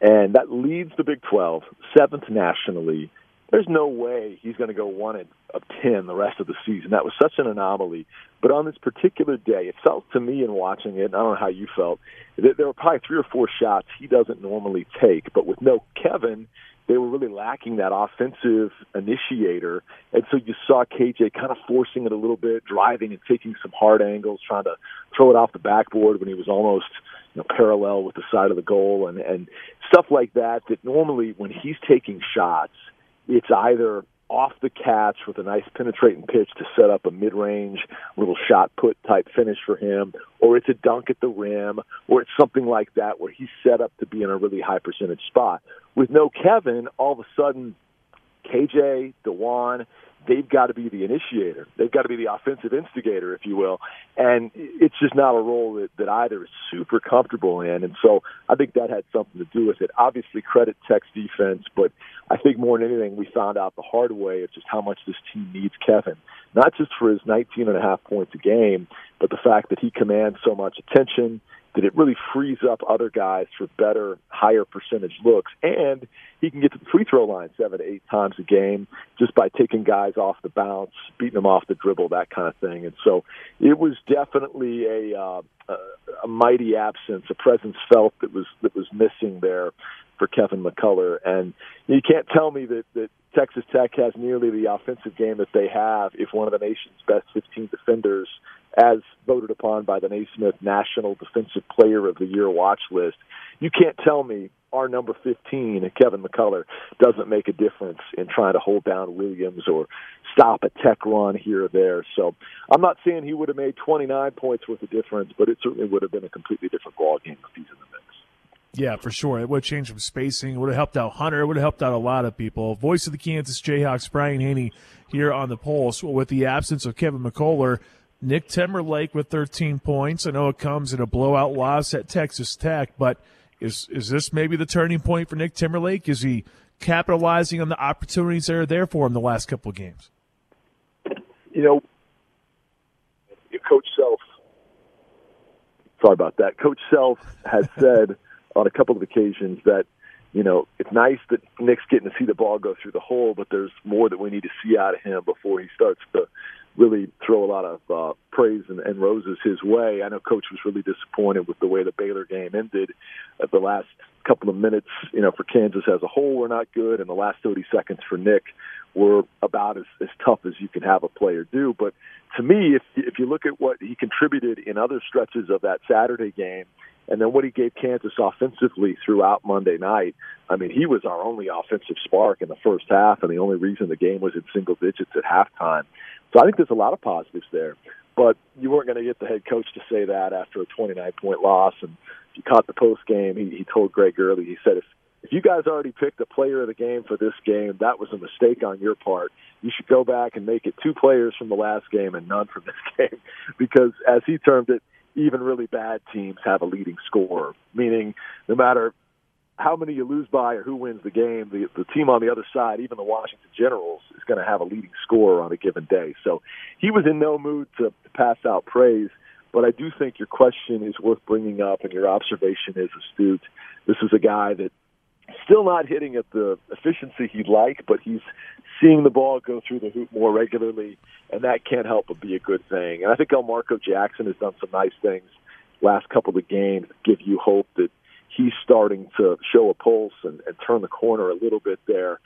and that leads the Big 12, seventh nationally, there's no way he's going to go one of ten the rest of the season. That was such an anomaly. But on this particular day, it felt to me in watching it, I don't know how you felt, that there were probably three or four shots he doesn't normally take. But with no Kevin, they were really lacking that offensive initiator. And so you saw KJ kind of forcing it a little bit, driving and taking some hard angles, trying to throw it off the backboard when he was almost you know, parallel with the side of the goal and, and stuff like that, that normally when he's taking shots, it's either off the catch with a nice penetrating pitch to set up a mid-range little shot put type finish for him, or it's a dunk at the rim, or it's something like that where he's set up to be in a really high percentage spot. With no Kevin, all of a sudden, KJ, Dajuan, they've got to be the initiator. They've got to be the offensive instigator, if you will. And it's just not a role that, that either is super comfortable in. And so I think that had something to do with it. Obviously, credit Tech's defense, but I think more than anything, we found out the hard way of just how much this team needs Kevin. Not just for his 19 and a half points a game, but the fact that he commands so much attention that it really frees up other guys for better, higher percentage looks. And he can get to the free throw line seven to eight times a game just by taking guys off the bounce, beating them off the dribble, that kind of thing. And so it was definitely a, uh, a mighty absence, a presence felt that was that was missing there for Kevin McCullar. And you can't tell me that, that Texas Tech has nearly the offensive game that they have if one of the nation's best 15 defenders as voted upon by the Naismith National Defensive Player of the Year watch list. You can't tell me our number 15, Kevin McCullar, doesn't make a difference in trying to hold down Williams or stop a tech run here or there. So I'm not saying he would have made 29 points worth of difference, but it certainly would have been a completely different ball game if he's in the mix. Yeah, for sure. It would have changed some spacing. It would have helped out Hunter. It would have helped out a lot of people. Voice of the Kansas Jayhawks, Brian Hanni, here on the Pulse. With the absence of Kevin McCullar, Nick Timberlake with 13 points. I know it comes in a blowout loss at Texas Tech, but is is this maybe the turning point for Nick Timberlake? Is he capitalizing on the opportunities that are there for him the last couple of games? You know, Coach Self. Sorry about that. Coach Self has said on a couple of occasions that you know it's nice that Nick's getting to see the ball go through the hole, but there's more that we need to see out of him before he starts to really throw a lot of uh, praise and, and roses his way. I know Coach was really disappointed with the way the Baylor game ended. At the last couple of minutes, you know, for Kansas as a whole were not good, and the last 30 seconds for Nick were about as, as tough as you can have a player do. But to me, if if you look at what he contributed in other stretches of that Saturday game, and then what he gave Kansas offensively throughout Monday night, I mean, he was our only offensive spark in the first half, and the only reason the game was in single digits at halftime. So I think there's a lot of positives there. But you weren't going to get the head coach to say that after a 29 point loss. And if you caught the post game, he, he told Greg Gurley, he said, if, if you guys already picked a player of the game for this game, that was a mistake on your part. You should go back and make it two players from the last game and none from this [laughs] game. because as he termed it, even really bad teams have a leading scorer, meaning no matter how many you lose by or who wins the game, the, the team on the other side, even the Washington Generals, is going to have a leading scorer on a given day. So he was in no mood to, to pass out praise. But I do think your question is worth bringing up, and your observation is astute. This is a guy that still not hitting at the efficiency he'd like, but he's seeing the ball go through the hoop more regularly, and that can't help but be a good thing. And I think Elmarko Jackson has done some nice things last couple of games that give you hope that he's starting to show a pulse and, and turn the corner a little bit there.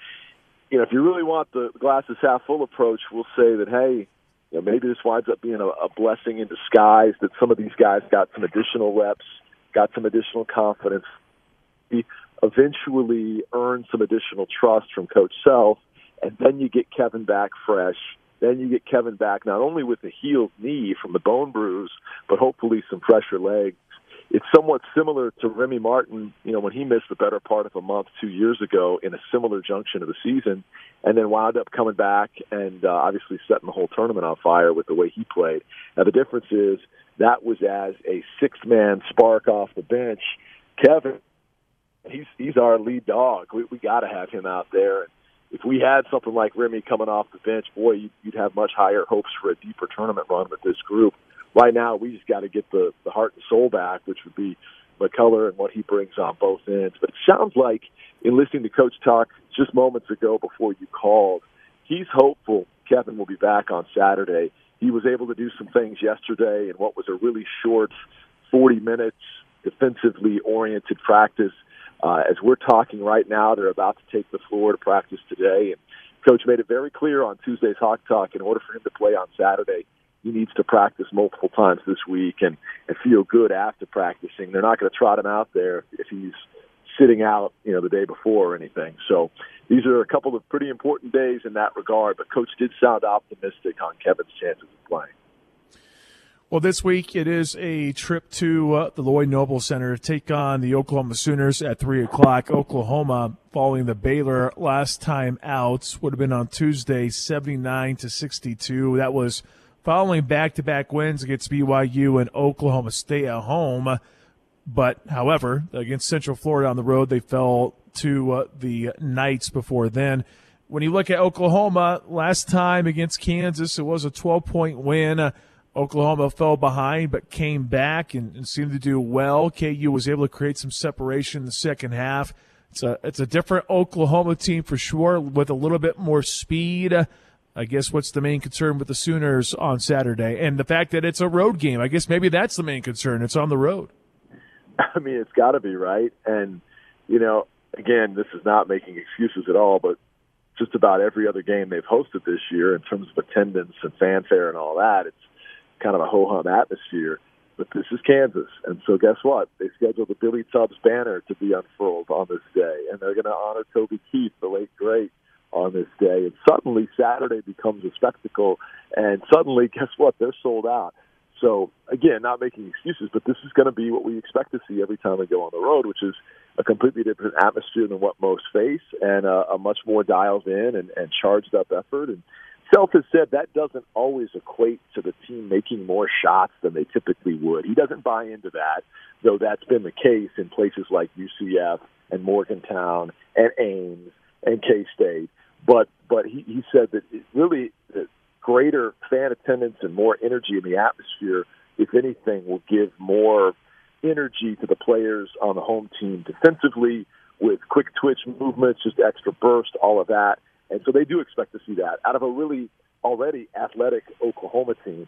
You know, if you really want the glasses half full approach, we'll say that hey, you know, maybe this winds up being a, a blessing in disguise that some of these guys got some additional reps, got some additional confidence, eventually earn some additional trust from Coach Self, and then you get Kevin back fresh. Then you get Kevin back not only with the healed knee from the bone bruise, but hopefully some fresher legs it's somewhat similar to Remy Martin, you know, when he missed the better part of a month two years ago in a similar junction of the season, and then wound up coming back and uh, obviously setting the whole tournament on fire with the way he played. Now the difference is that was as a six-man spark off the bench. Kevin, he's he's our lead dog. We we got to have him out there. If we had something like Remy coming off the bench, boy, you'd, you'd have much higher hopes for a deeper tournament run with this group right now we just got to get the the heart and soul back, which would be McCullar and what he brings on both ends. But it sounds like, in listening to Coach talk just moments ago before you called, he's hopeful Kevin will be back on Saturday. He was able to do some things yesterday in what was a really short 40 minutes defensively oriented practice. Uh, as we're talking right now, they're about to take the floor to practice today. And Coach made it very clear on Tuesday's Hawk Talk in order for him to play on Saturday, he needs to practice multiple times this week and, and feel good after practicing. They're not going to trot him out there if he's sitting out, you know, the day before or anything. So these are a couple of pretty important days in that regard. But coach did sound optimistic on Kevin's chances of playing. Well, this week it is a trip to uh, the Lloyd Noble Center to take on the Oklahoma Sooners at 3 o'clock. Oklahoma, following the Baylor last time out, would have been on Tuesday, 79 to 62. That was following back to back wins against BYU and Oklahoma State at home. But, however, against Central Florida on the road, they fell to uh, the Knights before then. When you look at Oklahoma, last time against Kansas, it was a 12 point win. Oklahoma fell behind but came back and, and, seemed to do well. KU was able to create some separation in the second half. It's a it's a different Oklahoma team for sure with a little bit more speed. I guess what's the main concern with the Sooners on Saturday and the fact that it's a road game. I guess maybe that's the main concern. It's on the road. [laughs] I mean, it's got to be right. And you know, again, this is not making excuses at all, but just about every other game they've hosted this year in terms of attendance and fanfare and all that, it's kind of a ho hum atmosphere. But this is Kansas, and so guess what? They scheduled the Billy Tubbs banner to be unfurled on this day, and they're going to honor Toby Keith, the late great, on this day. And suddenly Saturday becomes a spectacle, and suddenly, guess what? They're sold out. So again, not making excuses, but this is going to be what we expect to see every time we go on the road, which is a completely different atmosphere than what most face, and a, a much more dialed in and, and charged up effort. And Self has said that doesn't always equate to the team making more shots than they typically would. He doesn't buy into that, though that's been the case in places like UCF and Morgantown and Ames and K State. But but he, he said that it really that greater fan attendance and more energy in the atmosphere, if anything, will give more energy to the players on the home team defensively with quick twitch movements, just extra burst, all of that. And so they do expect to see that out of a really already athletic Oklahoma team.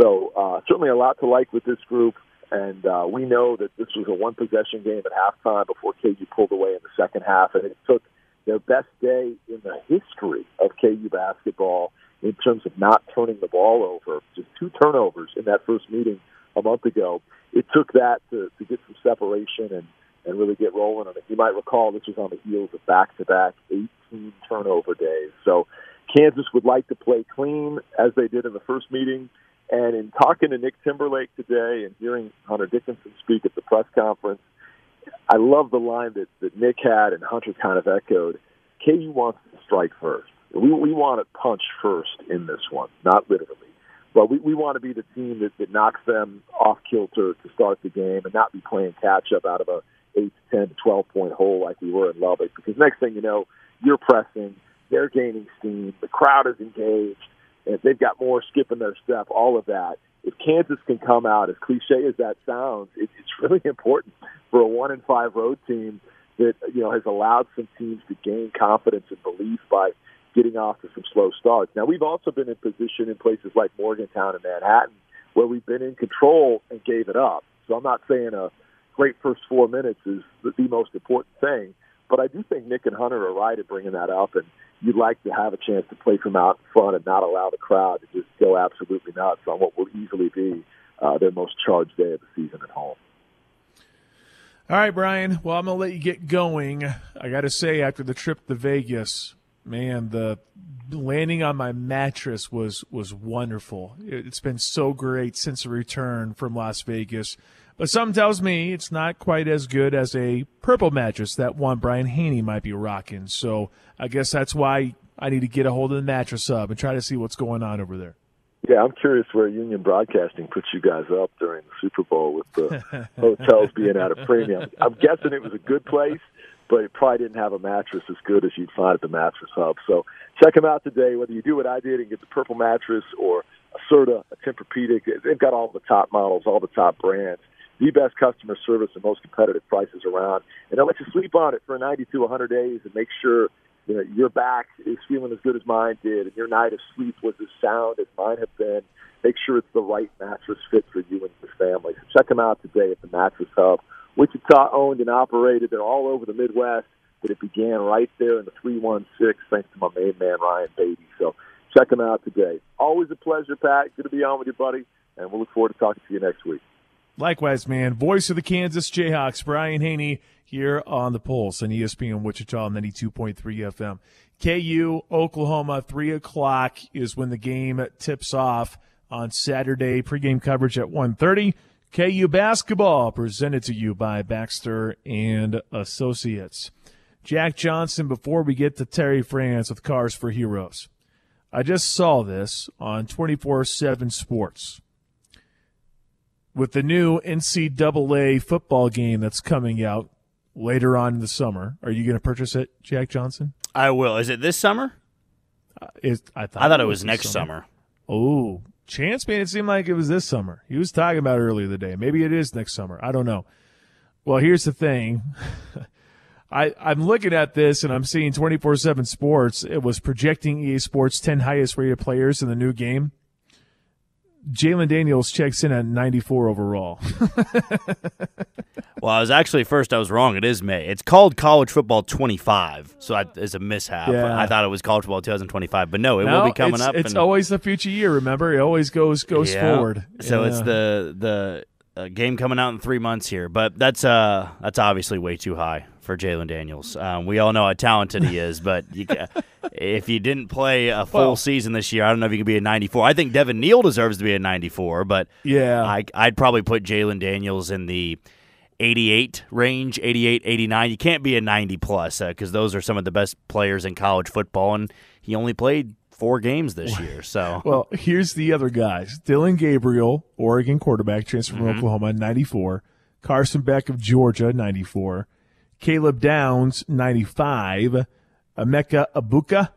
So uh, certainly a lot to like with this group. And uh, we know that this was a one possession game at halftime before KU pulled away in the second half. And it took their best day in the history of KU basketball in terms of not turning the ball over. Just two turnovers in that first meeting a month ago. It took that to, to get some separation and, and really get rolling on it. You might recall this was on the heels of back to back 18 turnover days. So Kansas would like to play clean as they did in the first meeting. And in talking to Nick Timberlake today and hearing Hunter Dickinson speak at the press conference, I love the line that, that Nick had and Hunter kind of echoed. KU wants to strike first. We, we want to punch first in this one, not literally. But we, we want to be the team that, that knocks them off kilter to start the game and not be playing catch up out of a 8 to 10 to 12 point hole like we were in Lubbock. Because next thing you know, you're pressing, they're gaining steam, the crowd is engaged, and they've got more skip in their step, all of that. If Kansas can come out, as cliche as that sounds, it, it's [laughs] really important for a one in five road team that you know has allowed some teams to gain confidence and belief by getting off to some slow starts. Now we've also been in position in places like Morgantown and Manhattan where we've been in control and gave it up. So I'm not saying a great first four minutes is the, the most important thing, but I do think Nick and Hunter are right at bringing that up, and you'd like to have a chance to play from out front and not allow the crowd to just go absolutely nuts on what will easily be uh, their most charged day of the season at home. All right, Brian. Well, I'm going to let you get going. I got to say, after the trip to Vegas, man, the landing on my mattress was was wonderful. It's been so great since the return from Las Vegas. But some tells me it's not quite as good as a purple mattress that one Brian Hanni might be rocking. So I guess that's why I need to get a hold of the mattress hub and try to see what's going on over there. Yeah, I'm curious where Union Broadcasting puts you guys up during the Super Bowl with the [laughs] hotels being at a premium. I'm guessing it was a good place, but it probably didn't have a mattress as good as you'd find at the Mattress Hub. So check them out today, whether you do what I did and get the purple mattress or a Serta, a Tempur-Pedic. They've got all the top models, all the top brands the best customer service and most competitive prices around. And they'll let you sleep on it for 90 to 100 days and make sure you know your back is feeling as good as mine did, and your night of sleep was as sound as mine have been. Make sure it's the right mattress fit for you and your family. So check them out today at the Mattress Hub. Wichita owned and operated. They're all over the Midwest, but it began right there in the 316 thanks to my main man, Ryan Beatty. So check them out today. Always a pleasure, Pat. Good to be on with you, buddy, and we'll look forward to talking to you next week. Likewise, man. Voice of the Kansas Jayhawks, Brian Hanni, here on the Pulse on ESPN Wichita 92.3 FM. KU, Oklahoma, 3 o'clock is when the game tips off on Saturday. Pregame coverage at 1.30. KU basketball presented to you by Baxter and Associates. Jack Johnson, before we get to Terry Franz with Cars for Heroes, I just saw this on 24 7 Sports. With the new NCAA football game that's coming out later on in the summer, are you going to purchase it, Jack Johnson? I will. Is it this summer? Uh, it, I thought, I thought it was, next summer. summer. Oh, Chance made it seem like it was this summer. He was talking about it earlier today. Maybe it is next summer. I don't know. Well, here's the thing. [laughs] I, I'm looking at this and I'm seeing 24 7 sports. It was projecting EA Sports 10 highest rated players in the new game. Jalon Daniels checks in at 94 overall. [laughs] well, I was actually first. I was wrong. It is May. It's called College Football 25, so I, it's a mishap. Yeah. I thought it was College Football 2025, but no, it No, will be coming it's, up. It's and- always the future year. Remember, it always goes goes Yeah. forward. So it's the the uh, game coming out in three months here, but that's uh that's obviously way too high for Jalon Daniels. Um, we all know how talented he is, but you, if you didn't play a full Well- season this year, I don't know if you could be a 94. I think Devin Neal deserves to be a 94, but Yeah. I, I'd probably put Jalon Daniels in the 88 range, 88, 89. You can't be a 90 plus because those are some of the best players in college football, and he only played four games this year. So [laughs] Well, here's the other guys: Dillon Gabriel, Oregon quarterback, transfer from Mhm. Oklahoma, 94. Carson Beck of Georgia, 94. Caleb Downs, 95. Emeka Egbuka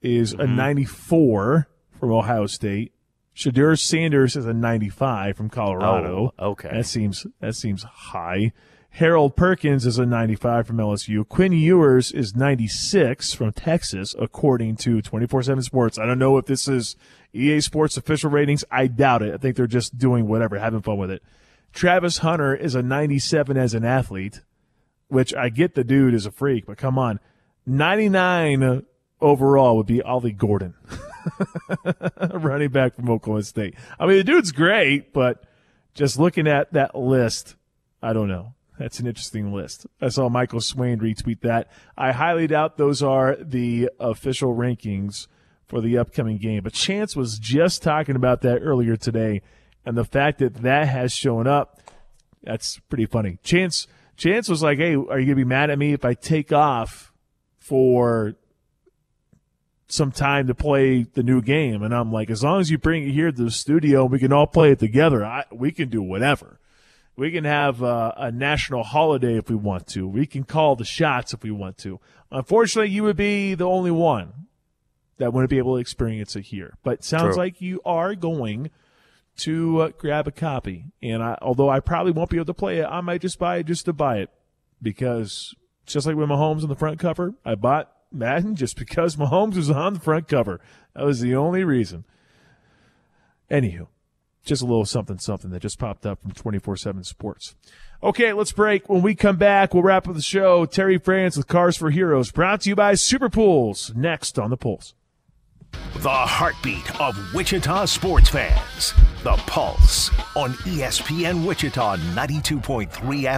is a mm-hmm. 94 from Ohio State. Shedeur Sanders is a 95 from Colorado. Oh, okay. That seems that seems high. Harold Perkins is a 95 from LSU. Quinn Ewers is 96 from Texas, according to 24/7 Sports. I don't know if this is EA Sports official ratings. I doubt it. I think they're just doing whatever, having fun with it. Travis Hunter is a 97 as an athlete, which I get the dude is a freak, but come on. 99 overall would be Ollie Gordon, [laughs] running back from Oklahoma State. I mean, the dude's great, but just looking at that list, I don't know. That's an interesting list. I saw Michael Swain retweet that. I highly doubt those are the official rankings for the upcoming game. But Chance was just talking about that earlier today, and the fact that that has shown up, that's pretty funny. Chance, Chance was like, "Hey, are you gonna be mad at me if I take off for some time to play the new game?" And I'm like, "As long as you bring it here to the studio, we can all play it together. I, we can do whatever." We can have uh, a national holiday if we want to. We can call the shots if we want to. Unfortunately, you would be the only one that wouldn't be able to experience it here. But sounds True. like you are going to uh, grab a copy. And I, although I probably won't be able to play it, I might just buy it just to buy it because just like with Mahomes on the front cover, I bought Madden just [laughs] because Mahomes was on the front cover. That was the only reason. Anywho, just a little something something that just popped up from 24-7 sports okay let's break when we come back we'll wrap up the show terry franz with cars for heroes brought to you by super pools next on the pulse The heartbeat of Wichita sports fans. The Pulse on ESPN Wichita 92.3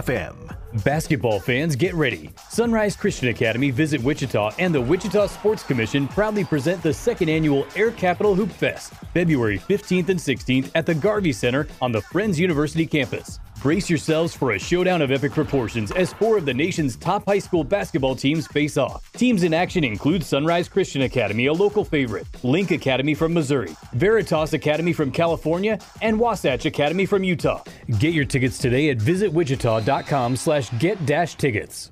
FM. Basketball fans, get ready. Sunrise Christian Academy, Visit Wichita, and the Wichita Sports Commission proudly present the second annual Air Capital Hoop Fest, February 15th and 16th at the Garvey Center on the Friends University campus. Brace yourselves for a showdown of epic proportions as four of the nation's top high school basketball teams face off. Teams in action include Sunrise Christian Academy, a local favorite, Link Academy from Missouri, Veritas Academy from California, and Wasatch Academy from Utah. Get your tickets today at visitwichita.com slash get dash tickets.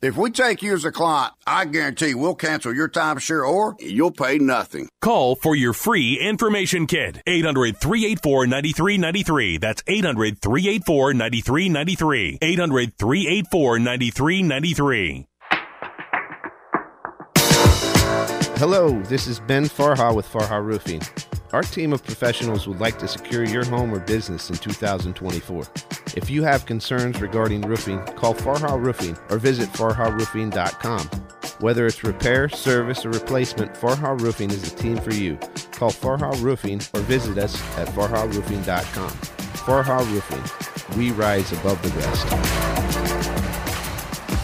If we take you as a client, I guarantee we'll cancel your timeshare or you'll pay nothing. Call for your free information kit. 800 384 9393. That's 800 384 9393. 800 384 9393. Hello, this is Ben Farha with Farha Roofing. Our team of professionals would like to secure your home or business in 2024. If you have concerns regarding roofing, call Farha Roofing or visit farharoofing.com. Whether it's repair, service, or replacement, Farha Roofing is the team for you. Call Farha Roofing or visit us at farharoofing.com. Farha Roofing, we rise above the rest.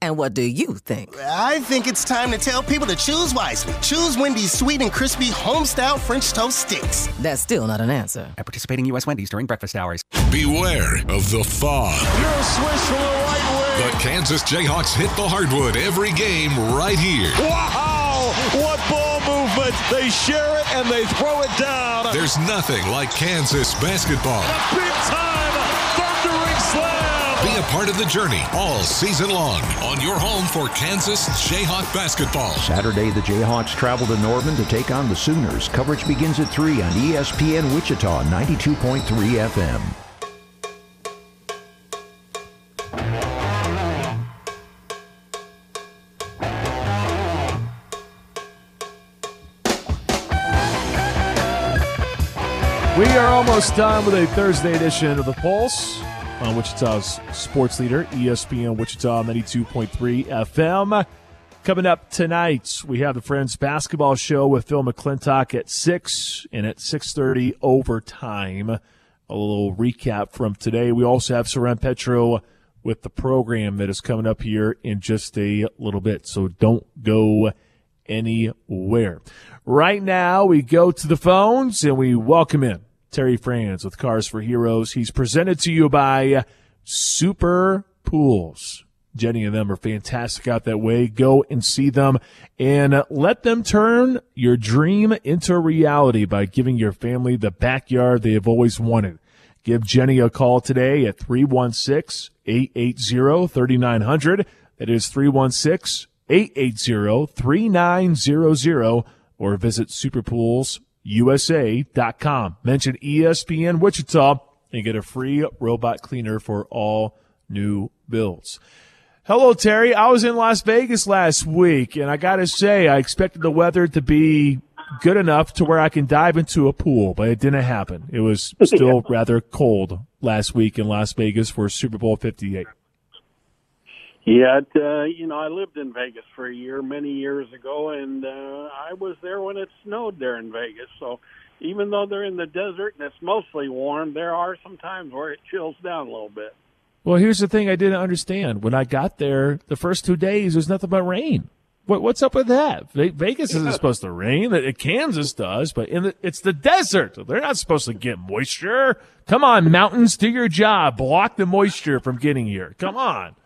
And what do you think? I think it's time to tell people to choose wisely. Choose Wendy's sweet and crispy home-style French toast sticks. That's still not an answer. At participating U.S. Wendy's during breakfast hours. Beware of the fog. You're a swish from the right wing. The Kansas Jayhawks hit the hardwood every game right here. Wow! What ball movement! They share it and they throw it down. There's nothing like Kansas basketball. A big time thundering slam. Be a part of the journey all season long on your home for Kansas Jayhawk basketball. Saturday, the Jayhawks travel to Norman to take on the Sooners. Coverage begins at 3 on ESPN Wichita 92.3 FM. We are almost done with a Thursday edition of the Pulse on Wichita's sports leader, ESPN Wichita 92.3 FM. Coming up tonight, we have the Friends basketball show with Phil McClintock at 6 and at 6.30 overtime. A little recap from today. We also have Soren Petro with the program that is coming up here in just a little bit. So don't go anywhere. Right now, we go to the phones and we welcome in Terry Franz with Cars for Heroes. He's presented to you by Super Pools. Jenny and them are fantastic out that way. Go and see them and let them turn your dream into reality by giving your family the backyard they have always wanted. Give Jenny a call today at 316 880 3900. That is 316 880 3900 or visit superpoolsusa.com. Mention ESPN Wichita and get a free robot cleaner for all new builds. Hello, Terry. I was in Las Vegas last week, and I got to say, I expected the weather to be good enough to where I can dive into a pool, but it didn't happen. It was [laughs] still rather cold last week in Las Vegas for Super Bowl 58. Yeah, it, uh, you know, I lived in Vegas for a year many years ago, and uh, I was there when it snowed there in Vegas. So even though they're in the desert and it's mostly warm, there are some times where it chills down a little bit. Well, here's the thing I didn't understand. When I got there, the first two days, there's nothing but rain. What, what's up with that? Vegas isn't supposed to rain. Kansas does, but in the, it's the desert. They're not supposed to get moisture. Come on, mountains, do your job. Block the moisture from getting here. Come on.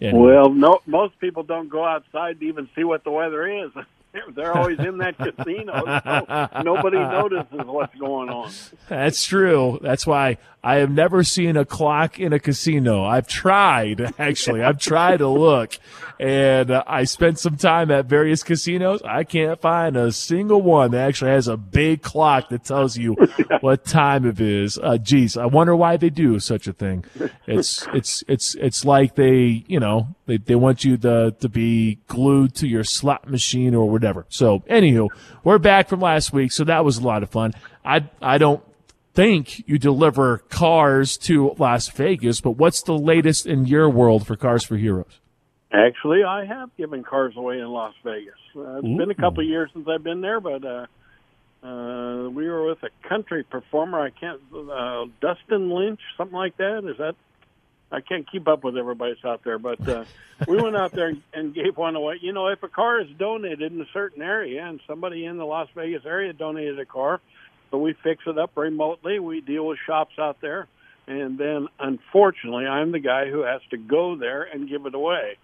Anyway. Well, no, most people don't go outside to even see what the weather is. [laughs] they're always in that casino, so nobody notices what's going on. That's true. That's why I have never seen a clock in a casino. I've tried, [laughs] actually. I've tried to look, and uh, I spent some time at various casinos. I can't find a single one that actually has a big clock that tells you [laughs] what time it is. Uh, geez, I wonder why they do such a thing. It's it's it's it's like they, you know, they they want you to to be glued to your slot machine or whatever. So, anywho, we're back from last week, so that was a lot of fun. I I don't think you deliver cars to Las Vegas, but what's the latest in your world for Cars for Heroes? Actually, I have given cars away in Las Vegas. Uh, it's been a couple of years since I've been there, but uh, uh, we were with a country performer. I can't, uh, Dustin Lynch, something like that. Is that? I can't keep up with everybody's out there, but uh, we went out there and, gave one away. You know, if a car is donated in a certain area, and somebody in the Las Vegas area donated a car, so we fix it up remotely. We deal with shops out there, and then unfortunately, I'm the guy who has to go there and give it away.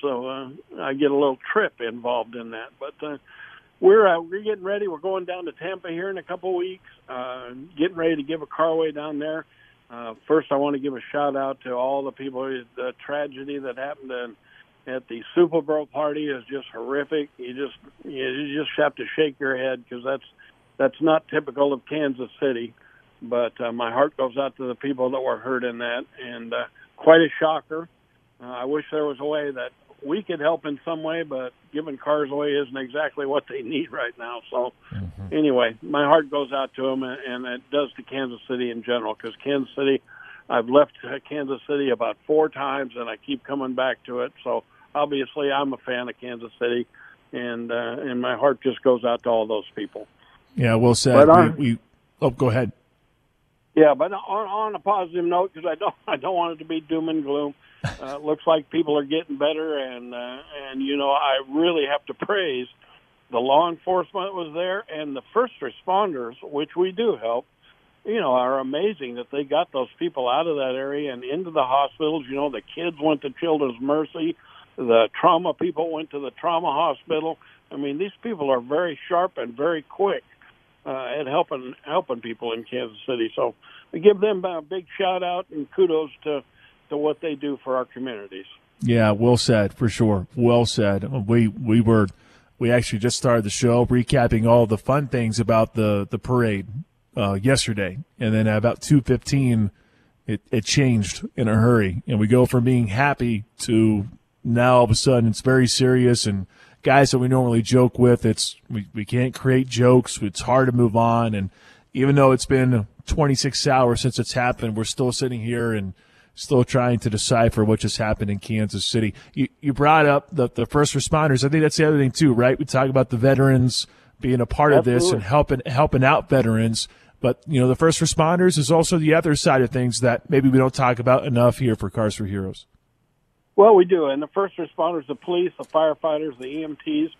So uh, I get a little trip involved in that. But uh, we're uh, we're getting ready. We're going down to Tampa here in a couple weeks. Uh, getting ready to give a car away down there. Uh, first, I want to give a shout out to all the people. The tragedy that happened in, at the Super Bowl party is just horrific. You just you just have to shake your head because that's that's not typical of Kansas City. But uh, my heart goes out to the people that were hurt in that, and uh, quite a shocker. Uh, I wish there was a way that we could help in some way, but giving cars away isn't exactly what they need right now. So, anyway, my heart goes out to them, and, and it does to Kansas City in general because Kansas City, I've left Kansas City about four times, and I keep coming back to it. So, obviously, I'm a fan of Kansas City, and uh, and my heart just goes out to all those people. Yeah, well said. But we, we, oh, go ahead. Yeah, but on, on a positive note, because I don't, [laughs] I don't want it to be doom and gloom. Uh, looks like people are getting better, and uh, and you know, I really have to praise the law enforcement was there, and the first responders, which we do help. You know, are amazing that they got those people out of that area and into the hospitals. You know, the kids went to Children's Mercy, the trauma people went to the trauma hospital. I mean, these people are very sharp and very quick uh, at helping helping people in Kansas City. So we give them a big shout out and kudos to to what they do for our communities. Yeah, well said for sure. Well said. We we were we actually just started the show recapping all the fun things about the the parade uh, yesterday, and then at about two fifteen, it it changed in a hurry, and we go from being happy to now all of a sudden it's very serious and guys that we normally joke with it's we, we can't create jokes it's hard to move on and even though it's been 26 hours since it's happened we're still sitting here and still trying to decipher what just happened in Kansas City. You, you brought up the, the first responders. I think that's the other thing too, right? We talk about the veterans being a part of this and helping helping out veterans. But you know, the first responders is also the other side of things that maybe we don't talk about enough here for Cars for Heroes. Well, we do, and the first responders, the police, the firefighters, the EMTs,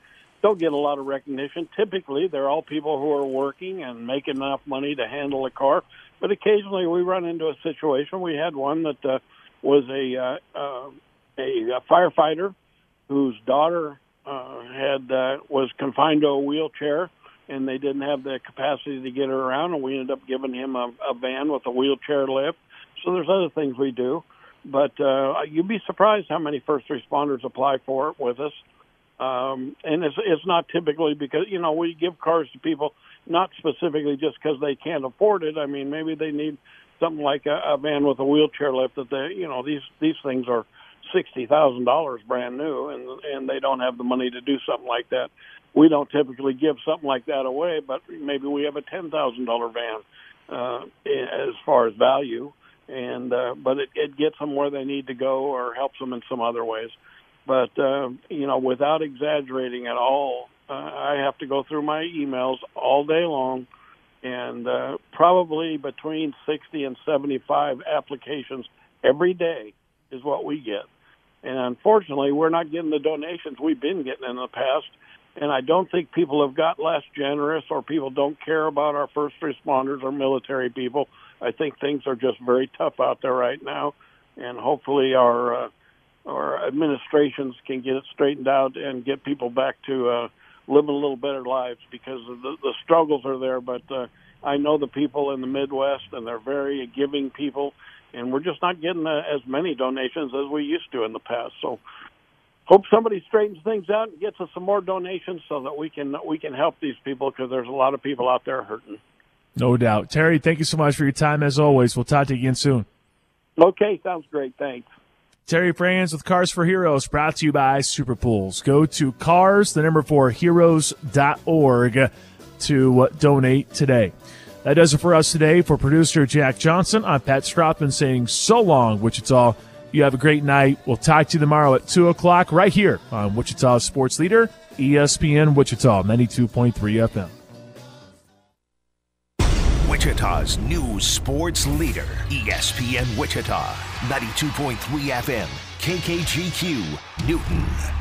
don't get a lot of recognition. Typically, they're all people who are working and making enough money to handle a car. But occasionally, we run into a situation. We had one that uh, was a uh, a, a firefighter whose daughter uh, had uh, was confined to a wheelchair, and they didn't have the capacity to get her around, and we ended up giving him a, a van with a wheelchair lift. So there's other things we do, but uh, you'd be surprised how many first responders apply for it with us. Um, and it's it's not typically because you know we give cars to people not specifically just because they can't afford it. I mean, maybe they need something like a, a van with a wheelchair lift that they you know these these things are sixty thousand dollars brand new, and and they don't have the money to do something like that. We don't typically give something like that away, but maybe we have a ten thousand dollar van uh, as far as value, and uh, but it, it gets them where they need to go or helps them in some other ways. But uh, you know, without exaggerating at all, uh, I have to go through my emails all day long, and uh, probably between sixty and seventy-five applications every day is what we get. And unfortunately, we're not getting the donations we've been getting in the past. And I don't think people have got less generous or people don't care about our first responders or military people. I think things are just very tough out there right now. And hopefully our uh, our administrations can get it straightened out and get people back to uh, living a little better lives because the, the struggles are there. But uh, I know the people in the Midwest, and they're very giving people, and we're just not getting uh, as many donations as we used to in the past. So hope somebody straightens things out and gets us some more donations so that we can we can help these people because there's a lot of people out there hurting. No doubt. Terry, thank you so much for your time as always. We'll talk to you again soon. Okay, sounds great. Thanks. Terry Franz with Cars for Heroes, brought to you by Super Pools. Go to cars, the number four, heroes.org to donate today. That does it for us today. For producer Jack Johnson, I'm Pat Strothman saying so long, Wichita. You have a great night. We'll talk to you tomorrow at 2 o'clock right here on Wichita Sports Leader, ESPN Wichita, 92.3 FM. Wichita's new sports leader, ESPN Wichita, 92.3 FM, KKGQ, Newton.